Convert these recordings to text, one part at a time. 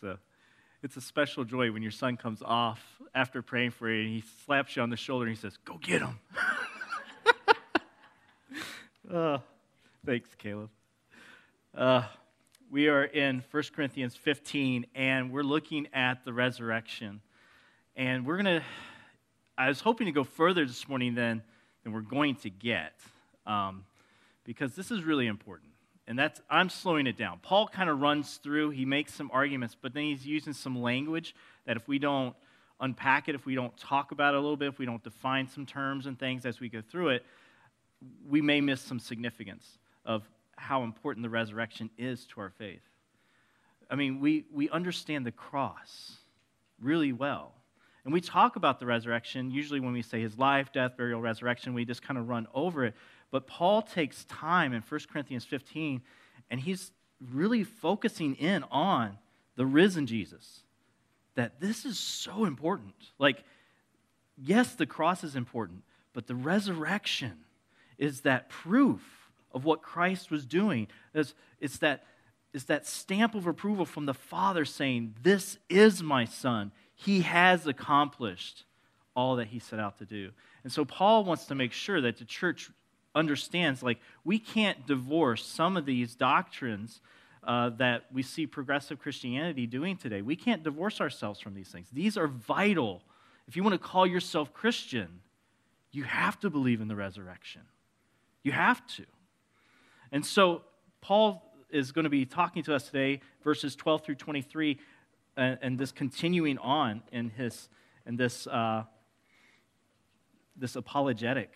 So it's a special joy when your son comes off after praying for you and he slaps you on the shoulder and he says, Go get him. uh, thanks, Caleb. Uh, we are in 1 Corinthians 15 and we're looking at the resurrection. And we're going to, I was hoping to go further this morning than, than we're going to get um, because this is really important and that's i'm slowing it down. Paul kind of runs through he makes some arguments but then he's using some language that if we don't unpack it if we don't talk about it a little bit if we don't define some terms and things as we go through it we may miss some significance of how important the resurrection is to our faith. I mean we, we understand the cross really well. And we talk about the resurrection usually when we say his life death burial resurrection we just kind of run over it but Paul takes time in 1 Corinthians 15, and he's really focusing in on the risen Jesus. That this is so important. Like, yes, the cross is important, but the resurrection is that proof of what Christ was doing. It's, it's, that, it's that stamp of approval from the Father saying, This is my Son. He has accomplished all that he set out to do. And so Paul wants to make sure that the church understands like we can't divorce some of these doctrines uh, that we see progressive Christianity doing today. We can't divorce ourselves from these things. These are vital. If you want to call yourself Christian, you have to believe in the resurrection. You have to. And so, Paul is going to be talking to us today, verses 12 through 23, and, and this continuing on in, his, in this, uh, this apologetic.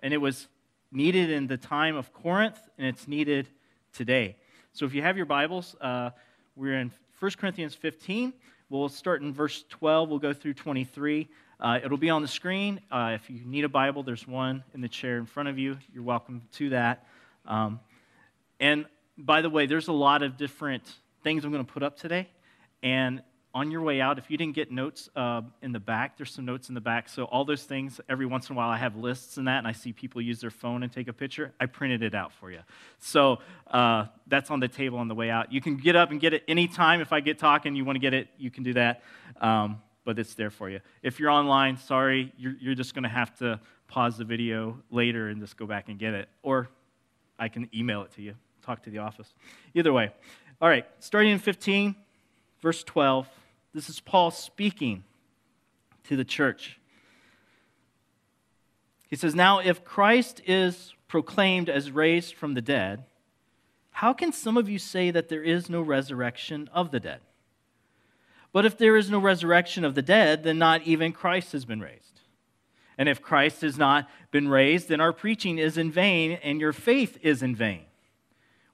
And it was needed in the time of Corinth, and it's needed today. So if you have your Bibles, uh, we're in 1 Corinthians 15. We'll start in verse 12. We'll go through 23. Uh, it'll be on the screen. Uh, if you need a Bible, there's one in the chair in front of you. You're welcome to that. Um, and by the way, there's a lot of different things I'm going to put up today. And on your way out, if you didn't get notes uh, in the back, there's some notes in the back. So, all those things, every once in a while, I have lists and that, and I see people use their phone and take a picture. I printed it out for you. So, uh, that's on the table on the way out. You can get up and get it anytime. If I get talking, you want to get it, you can do that. Um, but it's there for you. If you're online, sorry, you're, you're just going to have to pause the video later and just go back and get it. Or I can email it to you, talk to the office. Either way. All right, starting in 15, verse 12. This is Paul speaking to the church. He says, Now, if Christ is proclaimed as raised from the dead, how can some of you say that there is no resurrection of the dead? But if there is no resurrection of the dead, then not even Christ has been raised. And if Christ has not been raised, then our preaching is in vain and your faith is in vain.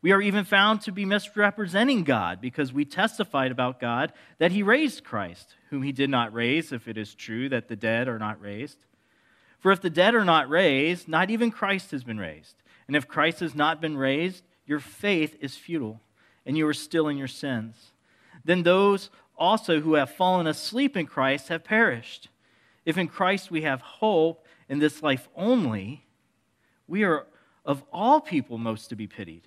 We are even found to be misrepresenting God because we testified about God that he raised Christ, whom he did not raise, if it is true that the dead are not raised. For if the dead are not raised, not even Christ has been raised. And if Christ has not been raised, your faith is futile, and you are still in your sins. Then those also who have fallen asleep in Christ have perished. If in Christ we have hope in this life only, we are of all people most to be pitied.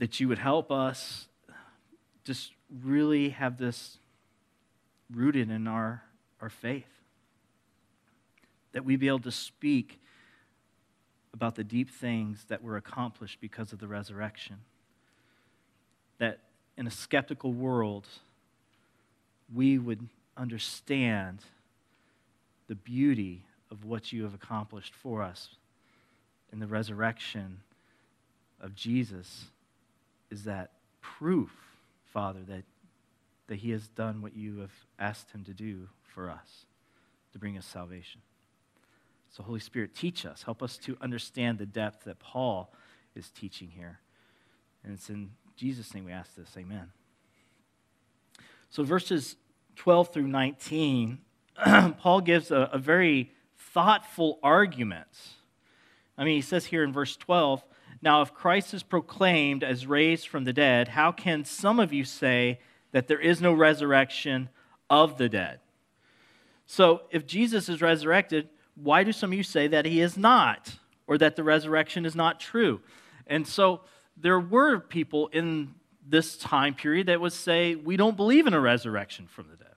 that you would help us just really have this rooted in our, our faith. That we be able to speak about the deep things that were accomplished because of the resurrection. That in a skeptical world, we would understand the beauty of what you have accomplished for us in the resurrection of Jesus is that proof, Father, that, that He has done what you have asked Him to do for us, to bring us salvation. So, Holy Spirit, teach us. Help us to understand the depth that Paul is teaching here. And it's in Jesus' name we ask this. Amen. So, verses 12 through 19, Paul gives a, a very thoughtful argument. I mean, he says here in verse 12, Now, if Christ is proclaimed as raised from the dead, how can some of you say that there is no resurrection of the dead? So, if Jesus is resurrected, why do some of you say that he is not, or that the resurrection is not true? And so, there were people in this time period that would say, We don't believe in a resurrection from the dead.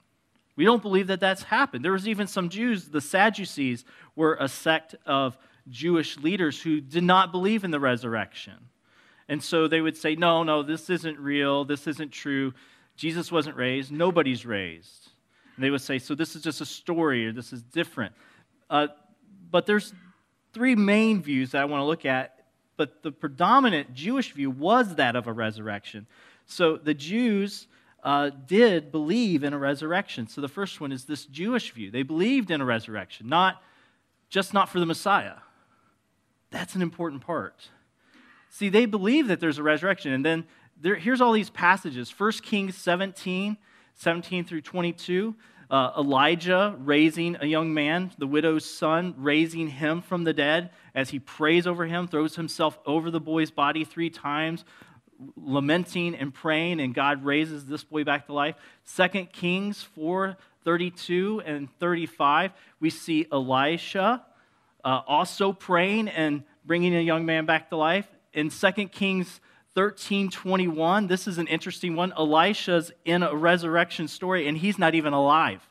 We don't believe that that's happened. There was even some Jews, the Sadducees were a sect of Jewish leaders who did not believe in the resurrection. And so they would say, No, no, this isn't real. This isn't true. Jesus wasn't raised. Nobody's raised. And they would say, So this is just a story or this is different. Uh, but there's three main views that I want to look at but the predominant Jewish view was that of a resurrection. So the Jews uh, did believe in a resurrection. So the first one is this Jewish view. They believed in a resurrection, not just not for the Messiah. That's an important part. See, they believe that there's a resurrection. And then there, here's all these passages 1 Kings 17, 17 through 22 uh, Elijah raising a young man, the widow's son, raising him from the dead as he prays over him, throws himself over the boy's body three times, lamenting and praying, and God raises this boy back to life. Second Kings 4 32 and 35, we see Elisha uh, also praying and bringing a young man back to life. In 2 Kings 13 21, this is an interesting one. Elisha's in a resurrection story, and he's not even alive.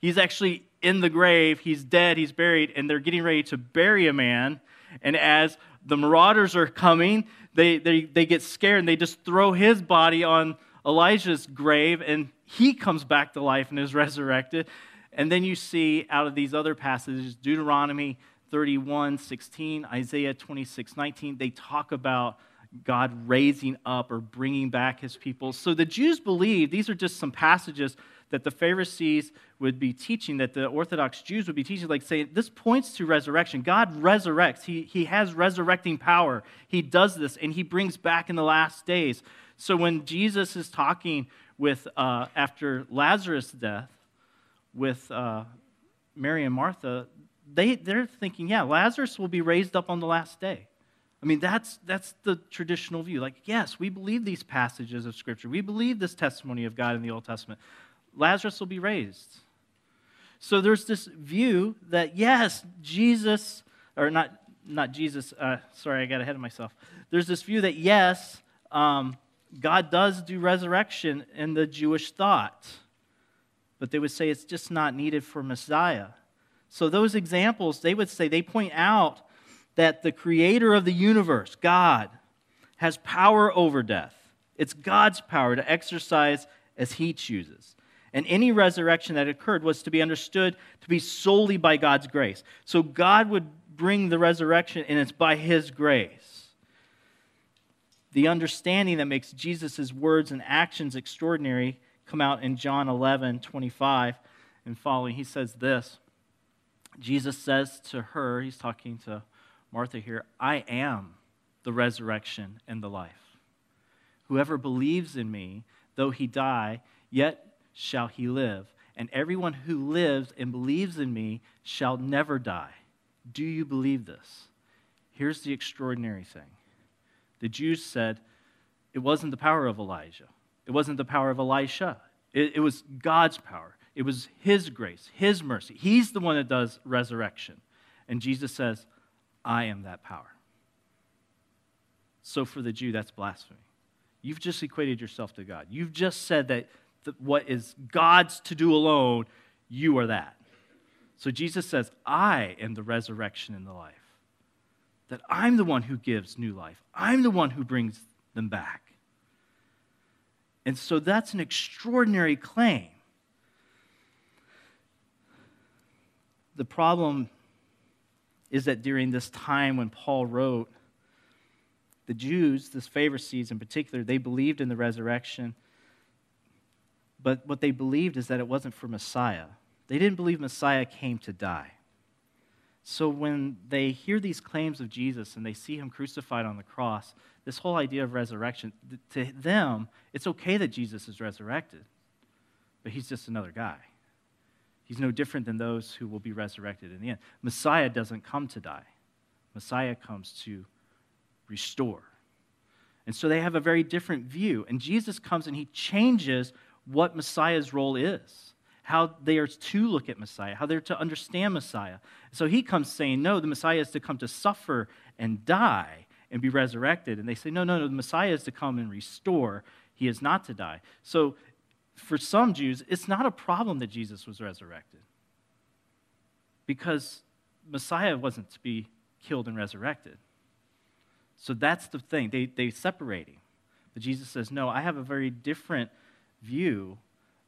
He's actually in the grave, he's dead, he's buried, and they're getting ready to bury a man. And as the marauders are coming, they, they, they get scared and they just throw his body on Elijah's grave, and he comes back to life and is resurrected. And then you see out of these other passages, Deuteronomy 31 16, Isaiah 26 19, they talk about God raising up or bringing back his people. So the Jews believe, these are just some passages that the Pharisees would be teaching, that the Orthodox Jews would be teaching, like saying, this points to resurrection. God resurrects, he, he has resurrecting power. He does this, and He brings back in the last days. So when Jesus is talking with, uh, after Lazarus' death, with uh, Mary and Martha, they, they're thinking, yeah, Lazarus will be raised up on the last day. I mean, that's, that's the traditional view. Like, yes, we believe these passages of Scripture. We believe this testimony of God in the Old Testament. Lazarus will be raised. So there's this view that, yes, Jesus, or not, not Jesus, uh, sorry, I got ahead of myself. There's this view that, yes, um, God does do resurrection in the Jewish thought, but they would say it's just not needed for Messiah. So those examples, they would say, they point out that the creator of the universe, God, has power over death. It's God's power to exercise as he chooses. And any resurrection that occurred was to be understood to be solely by God's grace. So God would bring the resurrection, and it's by his grace. The understanding that makes Jesus' words and actions extraordinary come out in John 11 25 and following. He says this Jesus says to her, he's talking to Martha here, I am the resurrection and the life. Whoever believes in me, though he die, yet shall he live. And everyone who lives and believes in me shall never die. Do you believe this? Here's the extraordinary thing the Jews said it wasn't the power of Elijah, it wasn't the power of Elisha, it, it was God's power. It was His grace, His mercy. He's the one that does resurrection. And Jesus says, I am that power. So for the Jew, that's blasphemy. You've just equated yourself to God. You've just said that what is God's to do alone, you are that. So Jesus says, I am the resurrection and the life. That I'm the one who gives new life, I'm the one who brings them back. And so that's an extraordinary claim. The problem is that during this time when Paul wrote, the Jews, the Pharisees in particular, they believed in the resurrection. But what they believed is that it wasn't for Messiah. They didn't believe Messiah came to die. So when they hear these claims of Jesus and they see him crucified on the cross, this whole idea of resurrection, to them, it's okay that Jesus is resurrected, but he's just another guy. He's no different than those who will be resurrected in the end. Messiah doesn't come to die, Messiah comes to restore. And so they have a very different view. And Jesus comes and he changes what Messiah's role is, how they are to look at Messiah, how they're to understand Messiah. So he comes saying, No, the Messiah is to come to suffer and die and be resurrected. And they say, No, no, no, the Messiah is to come and restore. He is not to die. So for some Jews, it's not a problem that Jesus was resurrected because Messiah wasn't to be killed and resurrected. So that's the thing. They, they separate him. But Jesus says, No, I have a very different view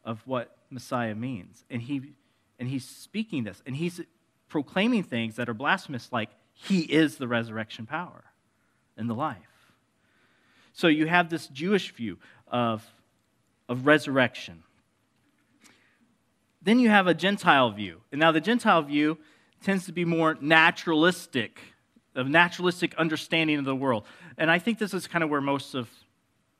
of what Messiah means. And, he, and he's speaking this, and he's proclaiming things that are blasphemous, like he is the resurrection power and the life. So you have this Jewish view of, of resurrection. Then you have a Gentile view. And now the Gentile view tends to be more naturalistic of naturalistic understanding of the world. And I think this is kind of where most of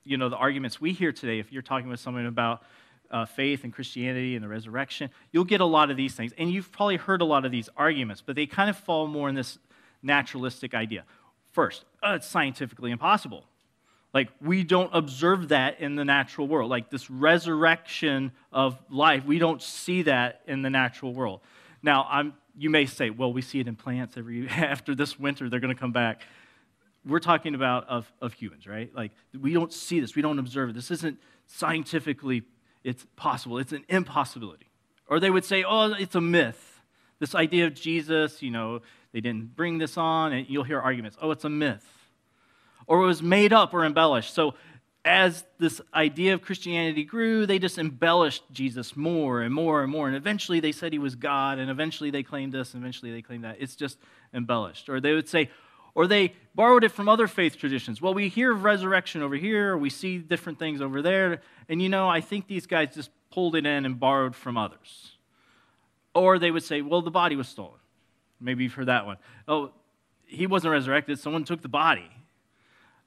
you know the arguments we hear today. If you're talking with someone about uh, faith and Christianity and the resurrection, you'll get a lot of these things, and you've probably heard a lot of these arguments, but they kind of fall more in this naturalistic idea. First, uh, it's scientifically impossible. Like, we don't observe that in the natural world. Like, this resurrection of life, we don't see that in the natural world. Now, I'm you may say, well, we see it in plants every after this winter, they're going to come back. We're talking about of, of humans, right? Like we don't see this, we don't observe it. This isn't scientifically it's possible. It's an impossibility. Or they would say, oh, it's a myth. This idea of Jesus, you know, they didn't bring this on, and you'll hear arguments. Oh, it's a myth. Or it was made up or embellished. So as this idea of Christianity grew, they just embellished Jesus more and more and more. And eventually they said he was God, and eventually they claimed this, and eventually they claimed that. It's just embellished. Or they would say, or they borrowed it from other faith traditions. Well, we hear of resurrection over here, or we see different things over there. And you know, I think these guys just pulled it in and borrowed from others. Or they would say, well, the body was stolen. Maybe you've heard that one. Oh, he wasn't resurrected, someone took the body.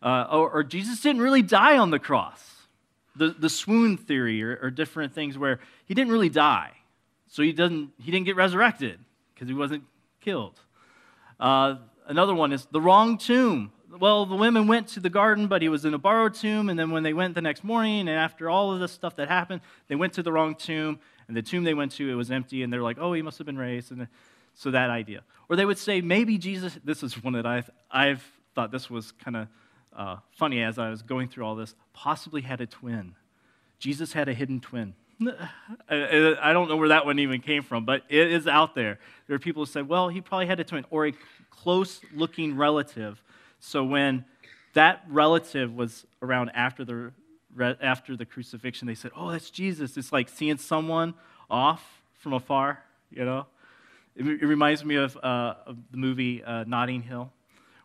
Uh, or, or, Jesus didn't really die on the cross. The, the swoon theory or, or different things where he didn't really die. So he, doesn't, he didn't get resurrected because he wasn't killed. Uh, another one is the wrong tomb. Well, the women went to the garden, but he was in a borrowed tomb. And then when they went the next morning, and after all of this stuff that happened, they went to the wrong tomb. And the tomb they went to, it was empty. And they're like, oh, he must have been raised. And so that idea. Or they would say, maybe Jesus, this is one that I've, I've thought this was kind of uh, funny as I was going through all this, possibly had a twin. Jesus had a hidden twin. I don't know where that one even came from, but it is out there. There are people who say, well, he probably had a twin or a close looking relative. So when that relative was around after the, after the crucifixion, they said, oh, that's Jesus. It's like seeing someone off from afar, you know? It, it reminds me of, uh, of the movie uh, Notting Hill,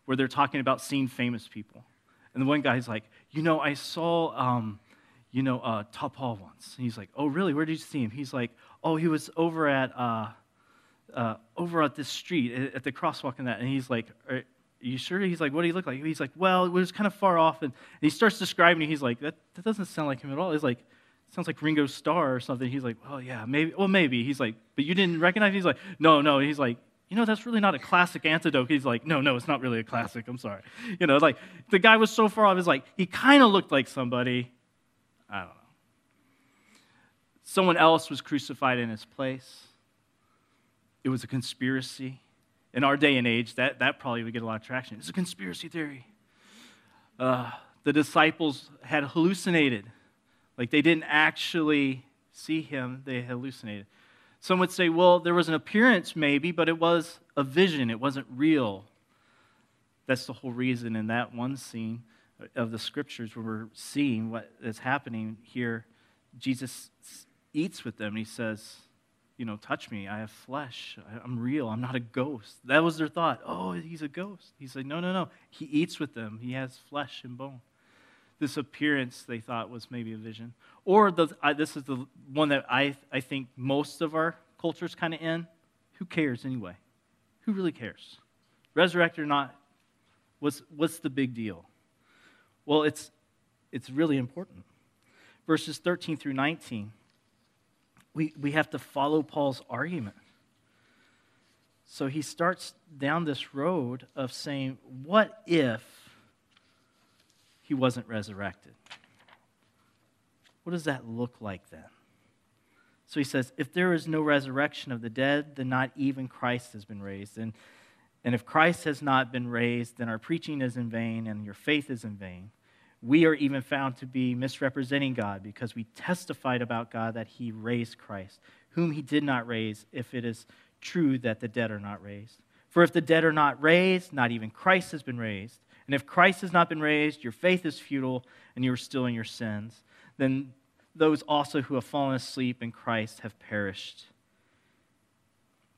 where they're talking about seeing famous people. And the one guy's like, you know, I saw, um, you know, uh, Paul once. And he's like, oh, really? Where did you see him? He's like, oh, he was over at, uh, uh, over at this street at the crosswalk and that. And he's like, are you sure? He's like, what do he look like? He's like, well, it was kind of far off. And, and he starts describing it. He's like, that, that doesn't sound like him at all. He's like, sounds like Ringo Starr or something. He's like, oh, yeah, maybe. Well, maybe. He's like, but you didn't recognize him? He's like, no, no. He's like, you know, that's really not a classic antidote. He's like, no, no, it's not really a classic. I'm sorry. You know, like the guy was so far off. He's like, he kind of looked like somebody. I don't know. Someone else was crucified in his place. It was a conspiracy. In our day and age, that, that probably would get a lot of traction. It's a conspiracy theory. Uh, the disciples had hallucinated. Like they didn't actually see him, they hallucinated. Some would say, well, there was an appearance maybe, but it was a vision, it wasn't real. That's the whole reason in that one scene of the scriptures where we're seeing what is happening here. Jesus eats with them. and He says, You know, touch me. I have flesh. I'm real. I'm not a ghost. That was their thought. Oh, he's a ghost. He said, No, no, no. He eats with them. He has flesh and bone. This appearance they thought was maybe a vision. Or the, this is the one that I, I think most of our culture's kind of in. Who cares anyway? Who really cares? Resurrected or not, what's, what's the big deal? Well, it's, it's really important. Verses 13 through 19, we, we have to follow Paul's argument. So he starts down this road of saying, What if he wasn't resurrected? What does that look like then? So he says, If there is no resurrection of the dead, then not even Christ has been raised. And, and if Christ has not been raised, then our preaching is in vain and your faith is in vain. We are even found to be misrepresenting God because we testified about God that he raised Christ, whom he did not raise, if it is true that the dead are not raised. For if the dead are not raised, not even Christ has been raised. And if Christ has not been raised, your faith is futile and you are still in your sins. Then those also who have fallen asleep in Christ have perished.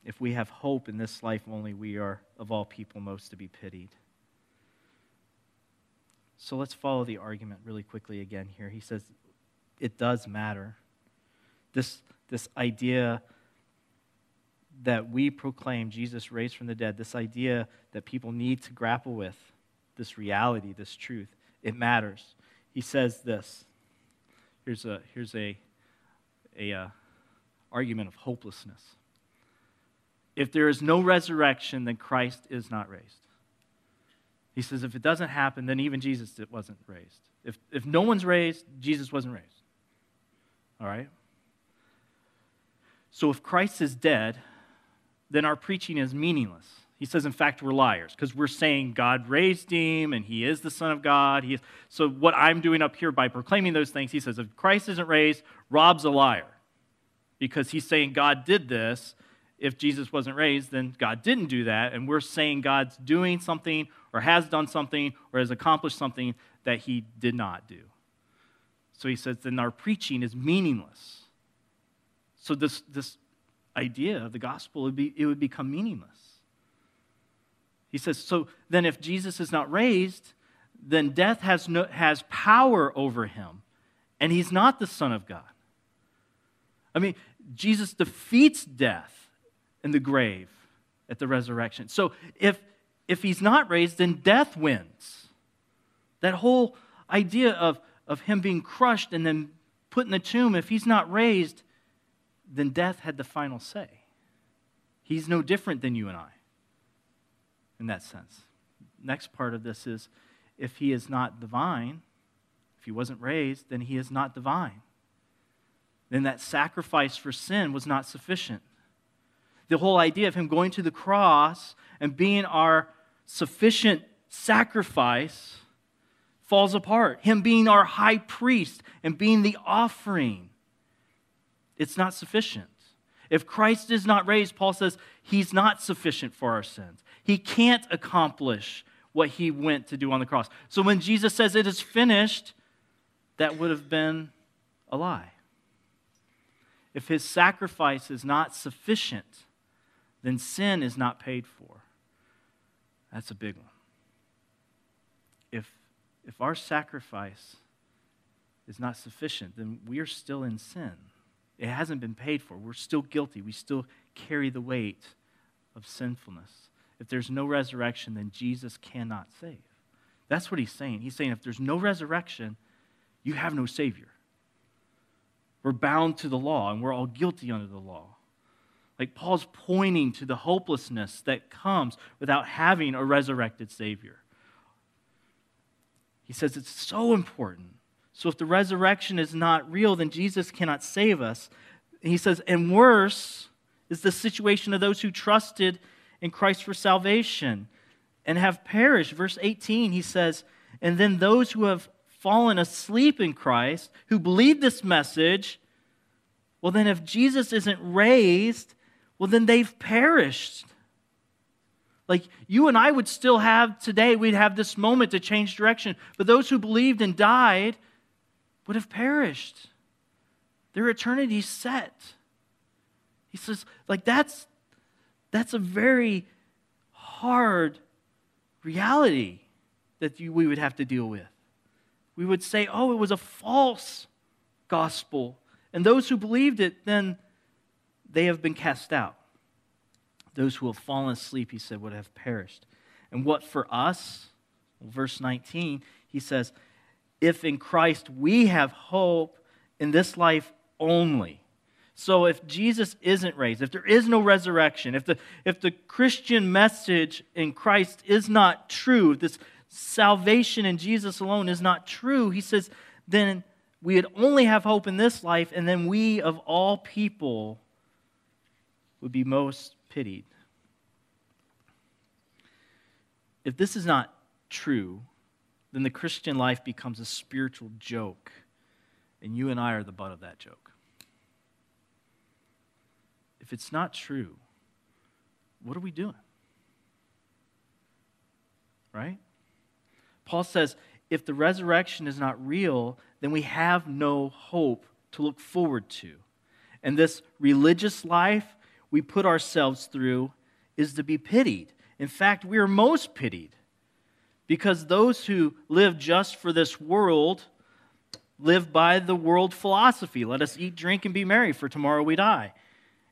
If we have hope in this life only, we are of all people most to be pitied. So let's follow the argument really quickly again here. He says it does matter. This, this idea that we proclaim Jesus raised from the dead, this idea that people need to grapple with, this reality, this truth, it matters. He says this. Here's a, here's a, a uh, argument of hopelessness. If there is no resurrection, then Christ is not raised. He says if it doesn't happen, then even Jesus wasn't raised. If, if no one's raised, Jesus wasn't raised. All right? So if Christ is dead, then our preaching is meaningless. He says, in fact, we're liars because we're saying God raised him and he is the Son of God. He is, so, what I'm doing up here by proclaiming those things, he says, if Christ isn't raised, Rob's a liar because he's saying God did this. If Jesus wasn't raised, then God didn't do that. And we're saying God's doing something or has done something or has accomplished something that he did not do. So he says, then our preaching is meaningless. So, this, this idea of the gospel, would be, it would become meaningless. He says, so then if Jesus is not raised, then death has, no, has power over him, and he's not the Son of God. I mean, Jesus defeats death in the grave at the resurrection. So if, if he's not raised, then death wins. That whole idea of, of him being crushed and then put in the tomb, if he's not raised, then death had the final say. He's no different than you and I in that sense. Next part of this is if he is not divine, if he wasn't raised, then he is not divine. Then that sacrifice for sin was not sufficient. The whole idea of him going to the cross and being our sufficient sacrifice falls apart. Him being our high priest and being the offering it's not sufficient. If Christ is not raised, Paul says he's not sufficient for our sins. He can't accomplish what he went to do on the cross. So when Jesus says it is finished, that would have been a lie. If his sacrifice is not sufficient, then sin is not paid for. That's a big one. If, if our sacrifice is not sufficient, then we are still in sin. It hasn't been paid for. We're still guilty. We still carry the weight of sinfulness. If there's no resurrection, then Jesus cannot save. That's what he's saying. He's saying if there's no resurrection, you have no Savior. We're bound to the law, and we're all guilty under the law. Like Paul's pointing to the hopelessness that comes without having a resurrected Savior. He says it's so important so if the resurrection is not real, then Jesus cannot save us. He says, and worse is the situation of those who trusted in Christ for salvation and have perished. Verse 18, he says, and then those who have fallen asleep in Christ, who believe this message, well, then if Jesus isn't raised, well, then they've perished. Like you and I would still have today, we'd have this moment to change direction. But those who believed and died, would have perished. Their eternity set. He says, like that's that's a very hard reality that you, we would have to deal with. We would say, oh, it was a false gospel. And those who believed it, then they have been cast out. those who have fallen asleep, he said, would have perished. And what for us, verse 19, he says, if in Christ we have hope in this life only. So if Jesus isn't raised, if there is no resurrection, if the, if the Christian message in Christ is not true, this salvation in Jesus alone is not true, he says, then we would only have hope in this life, and then we of all people would be most pitied. If this is not true, then the Christian life becomes a spiritual joke, and you and I are the butt of that joke. If it's not true, what are we doing? Right? Paul says if the resurrection is not real, then we have no hope to look forward to. And this religious life we put ourselves through is to be pitied. In fact, we are most pitied because those who live just for this world live by the world philosophy let us eat, drink, and be merry, for tomorrow we die.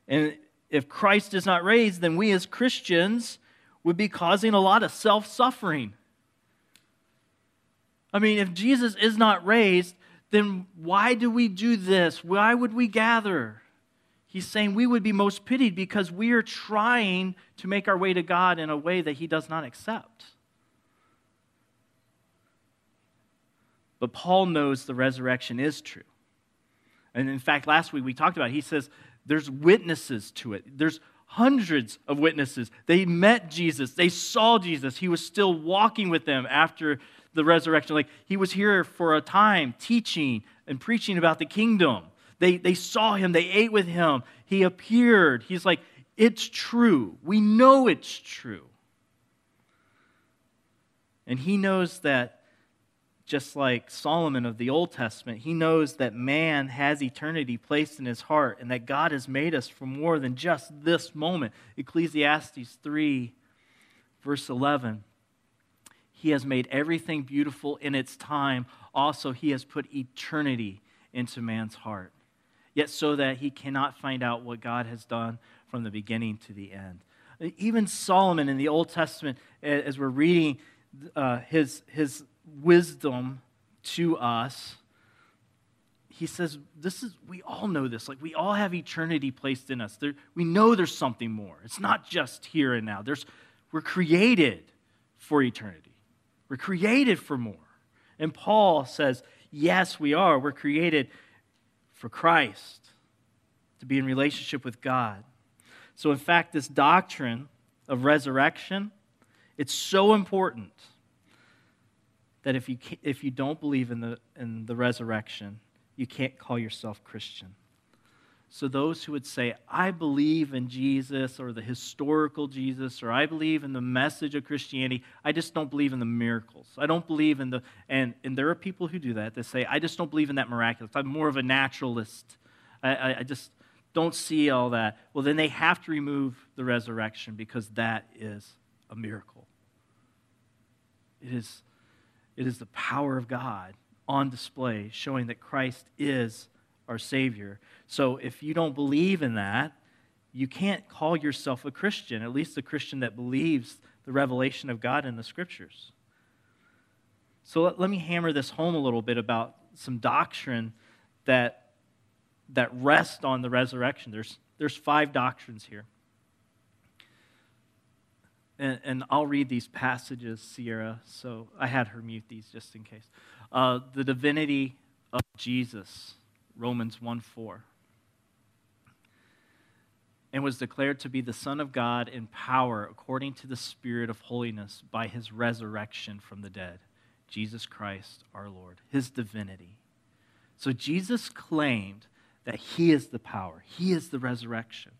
And if Christ is not raised, then we as Christians would be causing a lot of self suffering. I mean, if Jesus is not raised, then why do we do this? Why would we gather? He's saying we would be most pitied because we are trying to make our way to God in a way that He does not accept. But Paul knows the resurrection is true. And in fact, last week we talked about it. He says there's witnesses to it. There's hundreds of witnesses. They met Jesus, they saw Jesus. He was still walking with them after the resurrection. Like he was here for a time teaching and preaching about the kingdom. They, they saw him, they ate with him, he appeared. He's like, it's true. We know it's true. And he knows that just like Solomon of the Old Testament, he knows that man has eternity placed in his heart and that God has made us for more than just this moment. Ecclesiastes 3, verse 11. He has made everything beautiful in its time. Also, he has put eternity into man's heart. Yet, so that he cannot find out what God has done from the beginning to the end. Even Solomon in the Old Testament, as we're reading uh, his, his wisdom to us, he says, This is, we all know this. Like, we all have eternity placed in us. There, we know there's something more. It's not just here and now. There's, we're created for eternity, we're created for more. And Paul says, Yes, we are. We're created for Christ, to be in relationship with God. So, in fact, this doctrine of resurrection, it's so important that if you, if you don't believe in the, in the resurrection, you can't call yourself Christian. So, those who would say, I believe in Jesus or the historical Jesus, or I believe in the message of Christianity, I just don't believe in the miracles. I don't believe in the, and, and there are people who do that. They say, I just don't believe in that miraculous. I'm more of a naturalist. I, I, I just don't see all that. Well, then they have to remove the resurrection because that is a miracle. It is it is the power of God on display, showing that Christ is our Savior. So if you don't believe in that, you can't call yourself a Christian, at least a Christian that believes the revelation of God in the Scriptures. So let, let me hammer this home a little bit about some doctrine that, that rest on the resurrection. There's, there's five doctrines here and, and, I'll read these passages, Sierra, so I had her mute these just in case. Uh, the divinity of Jesus, Romans 1 4. And was declared to be the Son of God in power according to the Spirit of holiness by his resurrection from the dead, Jesus Christ our Lord, his divinity. So Jesus claimed that he is the power, he is the resurrection.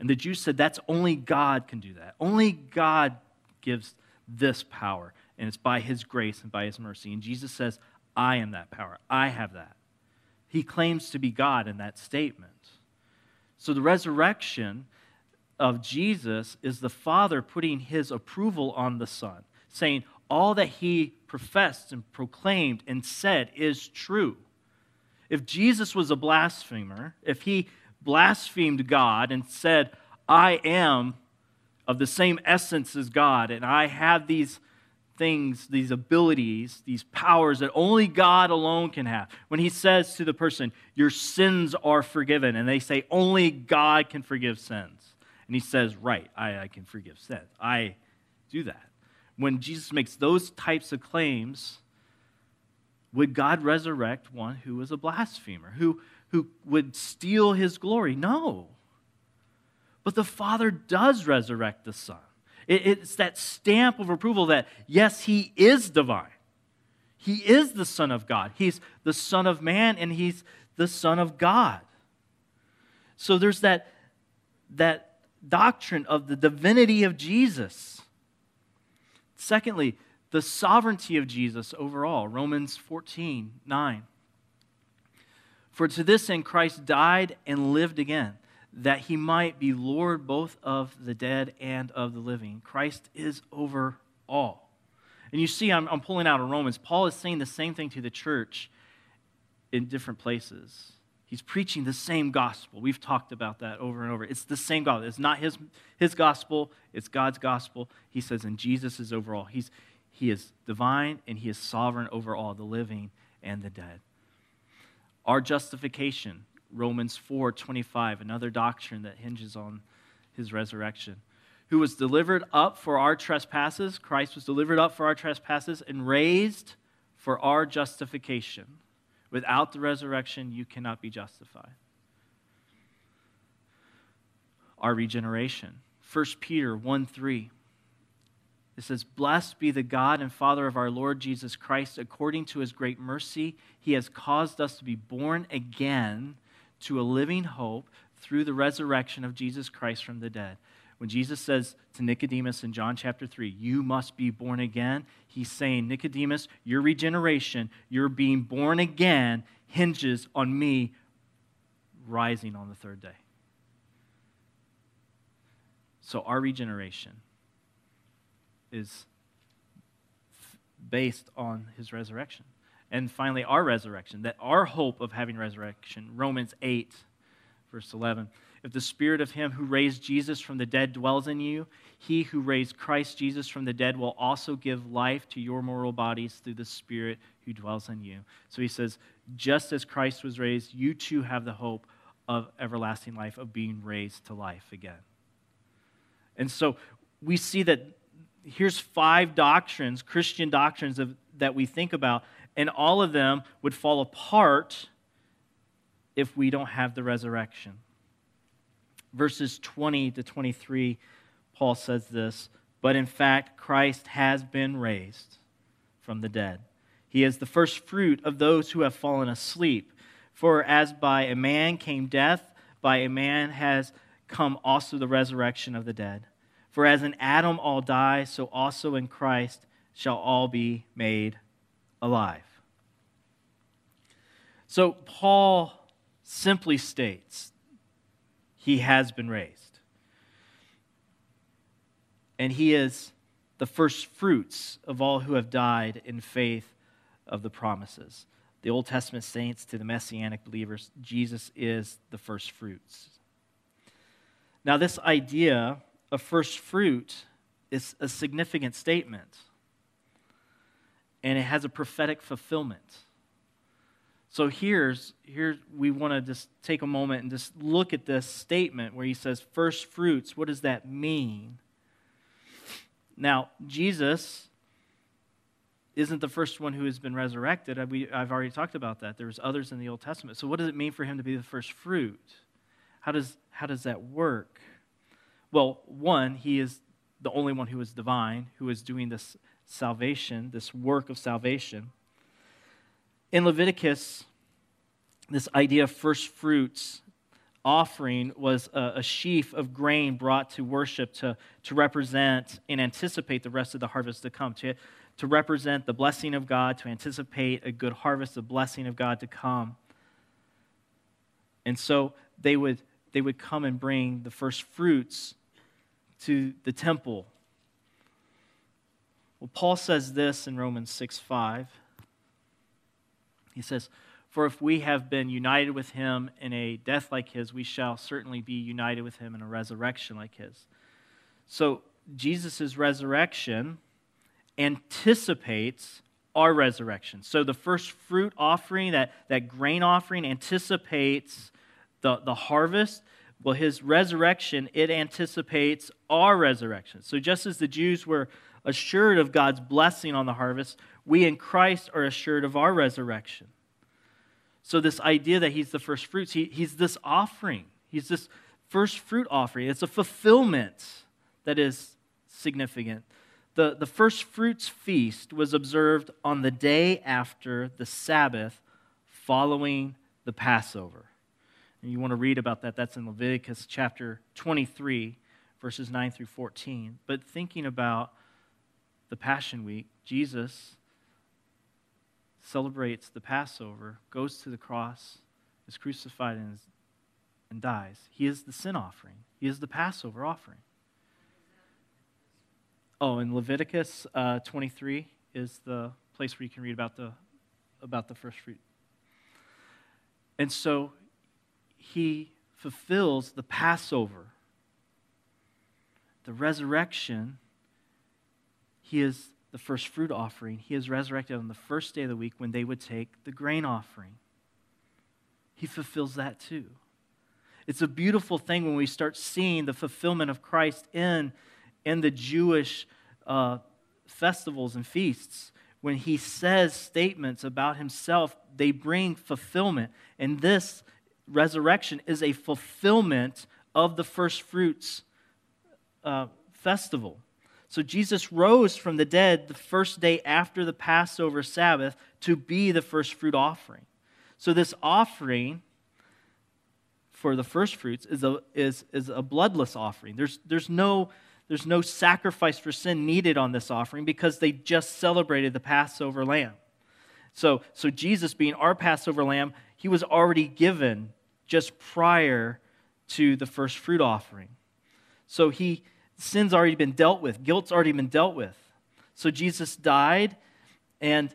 And the Jews said that's only God can do that. Only God gives this power, and it's by his grace and by his mercy. And Jesus says, I am that power. I have that. He claims to be God in that statement. So the resurrection of Jesus is the Father putting his approval on the Son, saying all that he professed and proclaimed and said is true. If Jesus was a blasphemer, if he blasphemed God and said, I am of the same essence as God, and I have these things, these abilities, these powers that only God alone can have. When he says to the person, Your sins are forgiven, and they say, Only God can forgive sins. And he says, Right, I, I can forgive sins. I do that. When Jesus makes those types of claims, would God resurrect one who was a blasphemer, who, who would steal his glory? No. But the Father does resurrect the Son. It's that stamp of approval that, yes, he is divine. He is the Son of God. He's the Son of man, and he's the Son of God. So there's that, that doctrine of the divinity of Jesus. Secondly, the sovereignty of Jesus overall. Romans 14, 9. For to this end Christ died and lived again that he might be Lord both of the dead and of the living. Christ is over all. And you see, I'm, I'm, pulling out of Romans. Paul is saying the same thing to the church in different places. He's preaching the same gospel. We've talked about that over and over. It's the same gospel. It's not his, his gospel, it's God's gospel. He says, and Jesus is over all. He's, he is divine and he is sovereign over all, the living and the dead. Our justification Romans 4 25, another doctrine that hinges on his resurrection. Who was delivered up for our trespasses, Christ was delivered up for our trespasses and raised for our justification. Without the resurrection, you cannot be justified. Our regeneration. 1 Peter 1 3. It says, Blessed be the God and Father of our Lord Jesus Christ. According to his great mercy, he has caused us to be born again to a living hope through the resurrection of Jesus Christ from the dead. When Jesus says to Nicodemus in John chapter 3, You must be born again, he's saying, Nicodemus, your regeneration, your being born again, hinges on me rising on the third day. So our regeneration is based on his resurrection. And finally, our resurrection, that our hope of having resurrection, Romans 8, verse 11. If the spirit of him who raised Jesus from the dead dwells in you, he who raised Christ Jesus from the dead will also give life to your mortal bodies through the spirit who dwells in you. So he says, just as Christ was raised, you too have the hope of everlasting life, of being raised to life again. And so we see that here's five doctrines, Christian doctrines of, that we think about and all of them would fall apart if we don't have the resurrection. Verses 20 to 23, Paul says this But in fact, Christ has been raised from the dead. He is the first fruit of those who have fallen asleep. For as by a man came death, by a man has come also the resurrection of the dead. For as in Adam all die, so also in Christ shall all be made alive. So Paul simply states he has been raised. And he is the first fruits of all who have died in faith of the promises. The Old Testament saints to the Messianic believers, Jesus is the first fruits. Now, this idea of first fruit is a significant statement and it has a prophetic fulfillment. So here's here we want to just take a moment and just look at this statement where he says first fruits. What does that mean? Now, Jesus isn't the first one who has been resurrected. I've already talked about that. There's others in the Old Testament. So what does it mean for him to be the first fruit? How does how does that work? Well, one, he is the only one who is divine, who is doing this salvation, this work of salvation. In Leviticus, this idea of first fruits offering was a, a, sheaf of grain brought to worship to, to represent and anticipate the rest of the harvest to come, to, to represent the blessing of God, to anticipate a good harvest, the blessing of God to come. And so they would, they would come and bring the first fruits to the temple well, Paul says this in Romans 6 5. He says, For if we have been united with him in a death like his, we shall certainly be united with him in a resurrection like his. So Jesus' resurrection anticipates our resurrection. So the first fruit offering, that, that grain offering, anticipates the, the harvest. Well, his resurrection, it anticipates our resurrection. So just as the Jews were assured of God's blessing on the harvest, we in Christ are assured of our resurrection. So, this idea that he's the first fruits, he, he's this offering. He's this first fruit offering. It's a fulfillment that is significant. The, the first fruits feast was observed on the day after the Sabbath following the Passover. And you want to read about that, that's in Leviticus chapter 23, verses 9 through 14. But thinking about the Passion Week, Jesus celebrates the Passover, goes to the cross, is crucified, and, is, and dies. He is the sin offering, he is the Passover offering. Oh, and Leviticus uh, 23 is the place where you can read about the, about the first fruit. And so he fulfills the Passover. The resurrection, he is the first fruit offering. He is resurrected on the first day of the week when they would take the grain offering. He fulfills that too. It's a beautiful thing when we start seeing the fulfillment of Christ in, in the Jewish uh, festivals and feasts. When he says statements about himself, they bring fulfillment. And this resurrection is a fulfillment of the first fruits uh, festival. So Jesus rose from the dead the first day after the Passover Sabbath to be the first fruit offering. So this offering for the first fruits is a, is, is a bloodless offering. There's, there's, no, there's no sacrifice for sin needed on this offering because they just celebrated the Passover lamb. So, so Jesus, being our Passover lamb, he was already given just prior to the first fruit offering. So he sin's already been dealt with, guilt's already been dealt with. So Jesus died and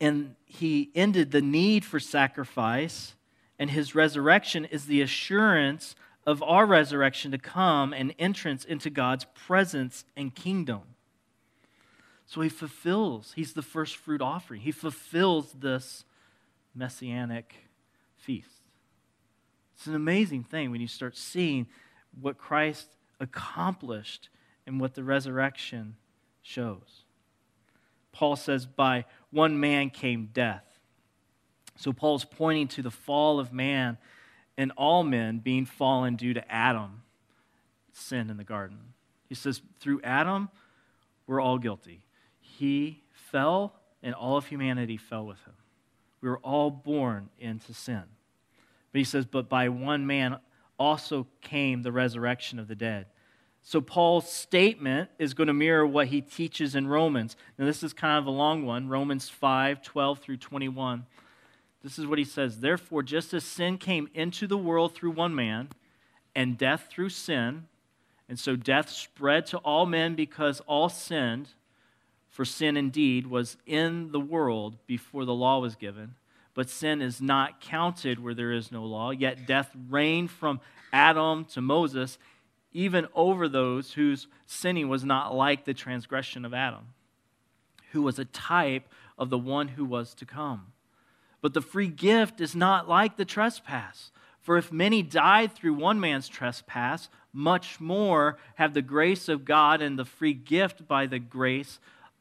and he ended the need for sacrifice and his resurrection is the assurance of our resurrection to come and entrance into God's presence and kingdom. So he fulfills, he's the first fruit offering. He fulfills this messianic feast. It's an amazing thing when you start seeing what Christ accomplished and what the resurrection shows. Paul says, By one man came death. So Paul's pointing to the fall of man and all men being fallen due to Adam, sin in the garden. He says, Through Adam, we're all guilty. He fell, and all of humanity fell with him. We were all born into sin. But he says, But by one man also came the resurrection of the dead. So Paul's statement is going to mirror what he teaches in Romans. Now, this is kind of a long one Romans 5 12 through 21. This is what he says Therefore, just as sin came into the world through one man, and death through sin, and so death spread to all men because all sinned, for sin indeed was in the world before the law was given but sin is not counted where there is no law. Yet death reigned from Adam to Moses, even over those whose sinning was not like the transgression of Adam, who was a type of the one who was to come. But the free gift is not like the trespass. For if many died through one man's trespass, much more have the grace of God and the free gift by the grace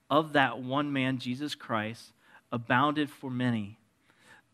of that one man, Jesus Christ, abounded for many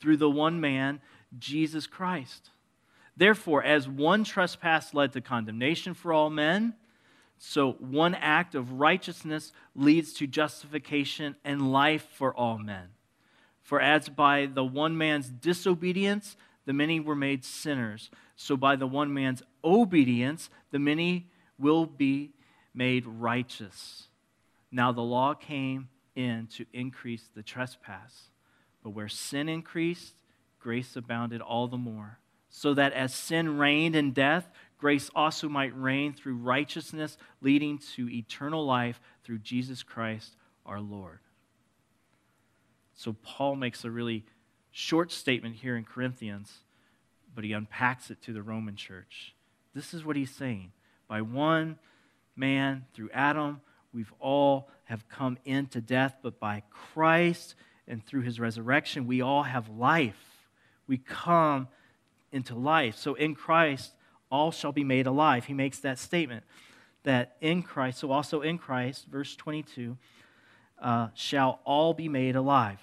through the one man, Jesus Christ. Therefore, as one trespass led to condemnation for all men, so one act of righteousness leads to justification and life for all men. For as by the one man's disobedience, the many were made sinners, so by the one man's obedience, the many will be made righteous. Now the law came in to increase the trespass. But where sin increased, grace abounded all the more. So that as sin reigned in death, grace also might reign through righteousness, leading to eternal life through Jesus Christ our Lord. So Paul makes a really short statement here in Corinthians, but he unpacks it to the Roman church. This is what he's saying. By one man, through Adam, we've all have come into death, but by Christ and through his resurrection, we all have life. We come into life. So in Christ, all shall be made alive. He makes that statement that in Christ, so also in Christ, verse 22, uh, shall all be made alive.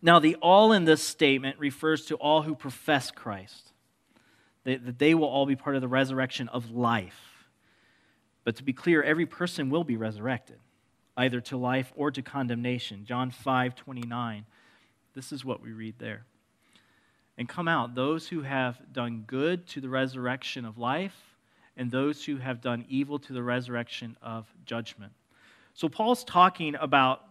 Now, the all in this statement refers to all who profess Christ, that they will all be part of the resurrection of life. But to be clear, every person will be resurrected, either to life or to condemnation. John 5 29. This is what we read there. And come out, those who have done good to the resurrection of life, and those who have done evil to the resurrection of judgment. So, Paul's talking about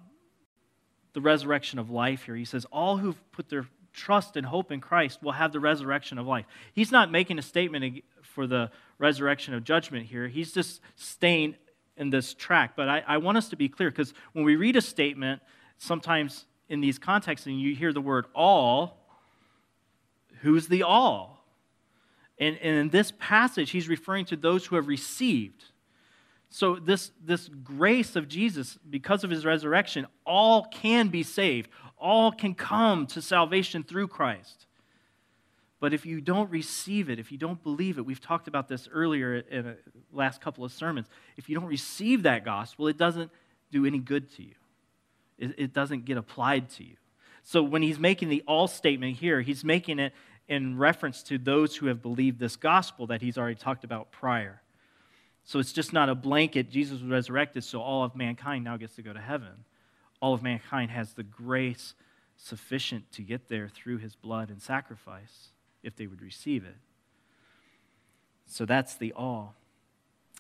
the resurrection of life here. He says, All who've put their trust and hope in Christ will have the resurrection of life. He's not making a statement for the resurrection of judgment here. He's just staying in this track. But I, I want us to be clear because when we read a statement, sometimes in these contexts, and you hear the word all, who's the all? And, and in this passage, he's referring to those who have received. So, this, this grace of Jesus, because of his resurrection, all can be saved. All can come to salvation through Christ. But if you don't receive it, if you don't believe it, we've talked about this earlier in the last couple of sermons. If you don't receive that gospel, it doesn't do any good to you, it, it doesn't get applied to you. So when he's making the all statement here, he's making it in reference to those who have believed this gospel that he's already talked about prior. So it's just not a blanket, Jesus was resurrected, so all of mankind now gets to go to heaven. All of mankind has the grace sufficient to get there through his blood and sacrifice if they would receive it. So that's the all.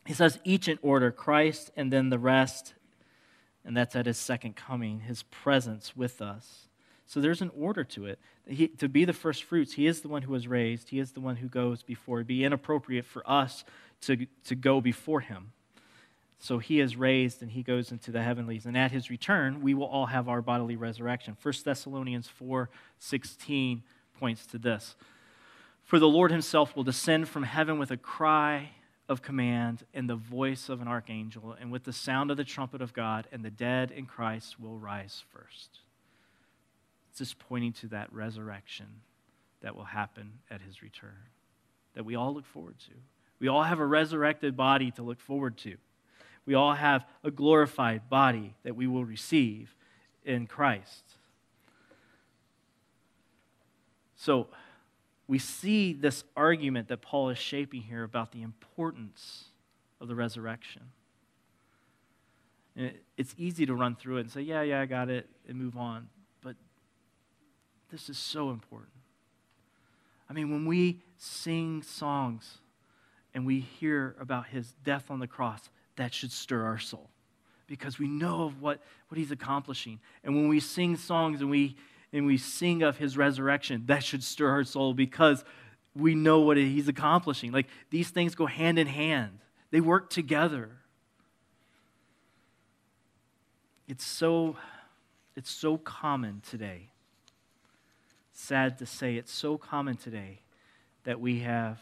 He says each in order Christ and then the rest, and that's at his second coming, his presence with us. So there's an order to it. He, to be the first fruits, he is the one who was raised, he is the one who goes before. It'd be inappropriate for us to, to go before him. So he is raised and he goes into the heavenlies. And at his return, we will all have our bodily resurrection. 1 Thessalonians 4 16 points to this. For the Lord himself will descend from heaven with a cry of command and the voice of an archangel, and with the sound of the trumpet of God, and the dead in Christ will rise first. It's just pointing to that resurrection that will happen at his return, that we all look forward to. We all have a resurrected body to look forward to. We all have a glorified body that we will receive in Christ. So, we see this argument that Paul is shaping here about the importance of the resurrection. It's easy to run through it and say, yeah, yeah, I got it, and move on. But this is so important. I mean, when we sing songs and we hear about his death on the cross, that should stir our soul because we know of what, what he's accomplishing. And when we sing songs and we and we sing of his resurrection, that should stir our soul because we know what he's accomplishing. Like these things go hand in hand, they work together. It's so, it's so common today. Sad to say, it's so common today that we have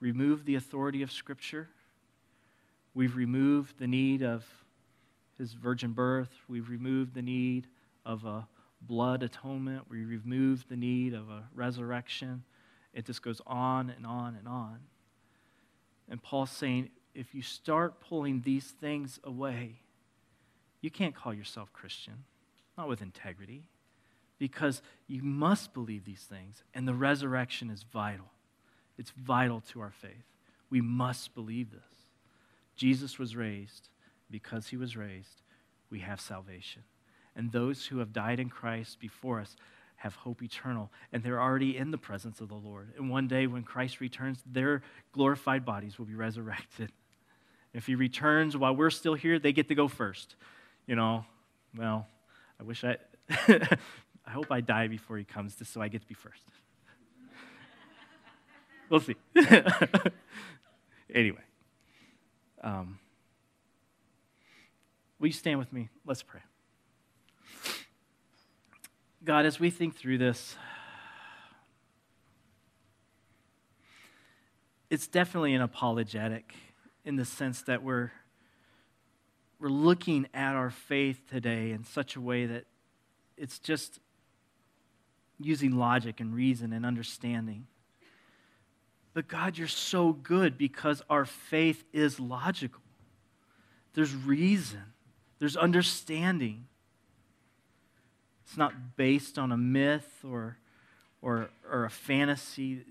removed the authority of Scripture. We've removed the need of his virgin birth. We've removed the need of a blood atonement. We remove the need of a resurrection. It just goes on and on and on. And Paul's saying if you start pulling these things away, you can't call yourself Christian, not with integrity, because you must believe these things, and the resurrection is vital. It's vital to our faith. We must believe this. Jesus was raised. Because he was raised, we have salvation and those who have died in Christ before us have hope eternal, and they're already in the presence of the Lord. And one day when Christ returns, their glorified bodies will be resurrected. If he returns while we're still here, they get to go first. You know, well, I wish I, I hope I die before he comes just so I get to be first. we'll see. anyway, um, will you stand with me? Let's pray. God, as we think through this, it's definitely an apologetic in the sense that we're, we're looking at our faith today in such a way that it's just using logic and reason and understanding. But God, you're so good because our faith is logical. There's reason, there's understanding. It's not based on a myth or, or, or a fantasy.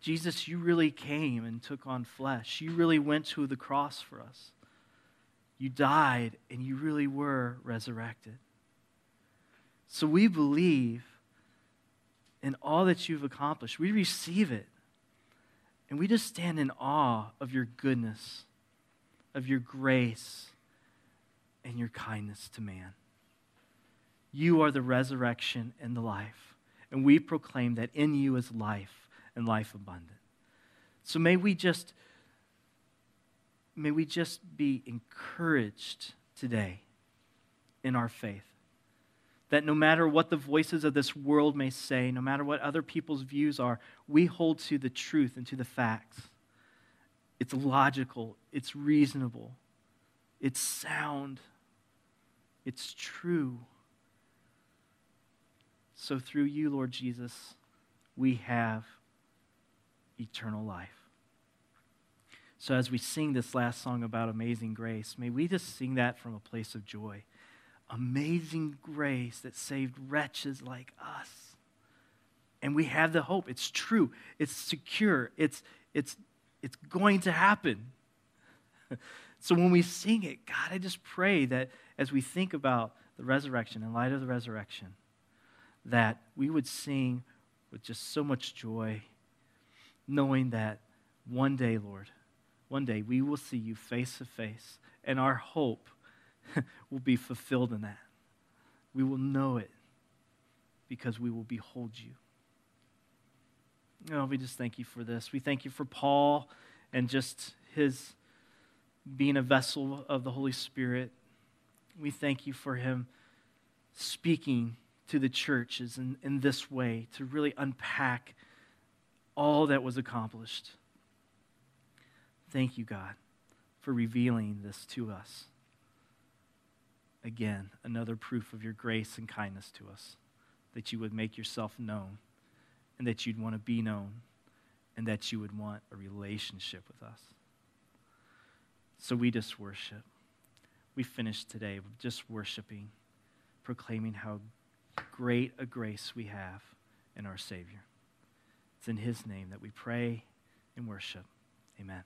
Jesus, you really came and took on flesh. You really went to the cross for us. You died and you really were resurrected. So we believe in all that you've accomplished. We receive it. And we just stand in awe of your goodness, of your grace, and your kindness to man. You are the resurrection and the life. And we proclaim that in you is life and life abundant. So may we just may we just be encouraged today in our faith. That no matter what the voices of this world may say, no matter what other people's views are, we hold to the truth and to the facts. It's logical, it's reasonable, it's sound, it's true. So through you, Lord Jesus, we have eternal life. So, as we sing this last song about amazing grace, may we just sing that from a place of joy. Amazing grace that saved wretches like us. And we have the hope. It's true, it's secure, it's, it's, it's going to happen. so, when we sing it, God, I just pray that as we think about the resurrection, in light of the resurrection, that we would sing with just so much joy knowing that one day, Lord, one day we will see you face to face, and our hope will be fulfilled in that. We will know it because we will behold you. Oh, we just thank you for this. We thank you for Paul and just his being a vessel of the Holy Spirit. We thank you for him speaking to the churches in, in this way to really unpack all that was accomplished. Thank you, God, for revealing this to us. Again, another proof of your grace and kindness to us, that you would make yourself known, and that you'd want to be known, and that you would want a relationship with us. So we just worship. We finished today just worshiping, proclaiming how great a grace we have in our Savior. It's in His name that we pray and worship. Amen.